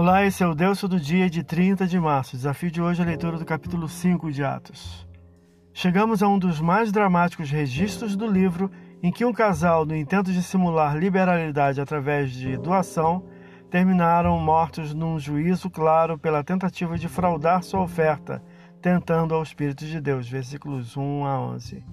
Olá, esse é o Deus do dia de 30 de março. Desafio de hoje é a leitura do capítulo 5 de Atos. Chegamos a um dos mais dramáticos registros do livro em que um casal, no intento de simular liberalidade através de doação, terminaram mortos num juízo claro pela tentativa de fraudar sua oferta, tentando ao Espírito de Deus. Versículos 1 a 11.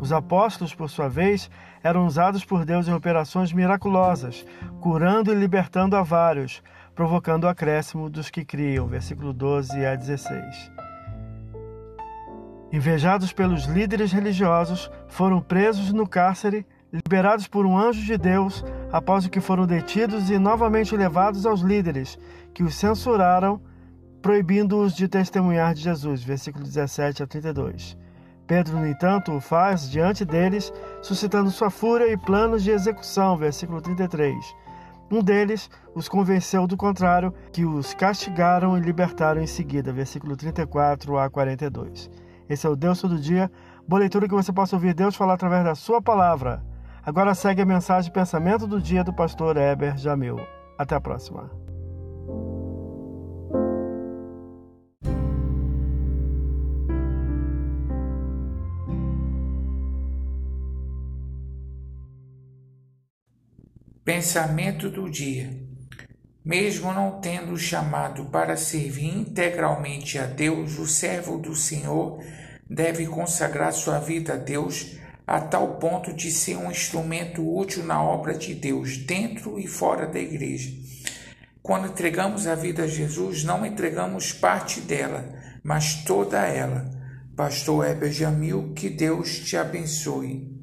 Os apóstolos, por sua vez, eram usados por Deus em operações miraculosas, curando e libertando a vários, provocando o acréscimo dos que criam. Versículo 12 a 16. Invejados pelos líderes religiosos, foram presos no cárcere, liberados por um anjo de Deus, após o que foram detidos e novamente levados aos líderes, que os censuraram, proibindo-os de testemunhar de Jesus. Versículo 17 a 32. Pedro, no entanto, o faz diante deles, suscitando sua fúria e planos de execução. Versículo 33. Um deles os convenceu do contrário, que os castigaram e libertaram em seguida. Versículo 34 a 42. Esse é o Deus todo dia. Boa leitura que você possa ouvir Deus falar através da sua palavra. Agora segue a mensagem pensamento do dia do pastor Heber Jamil. Até a próxima. Pensamento do dia. Mesmo não tendo chamado para servir integralmente a Deus, o servo do Senhor deve consagrar sua vida a Deus a tal ponto de ser um instrumento útil na obra de Deus, dentro e fora da igreja. Quando entregamos a vida a Jesus, não entregamos parte dela, mas toda ela. Pastor Heber Jamil, que Deus te abençoe.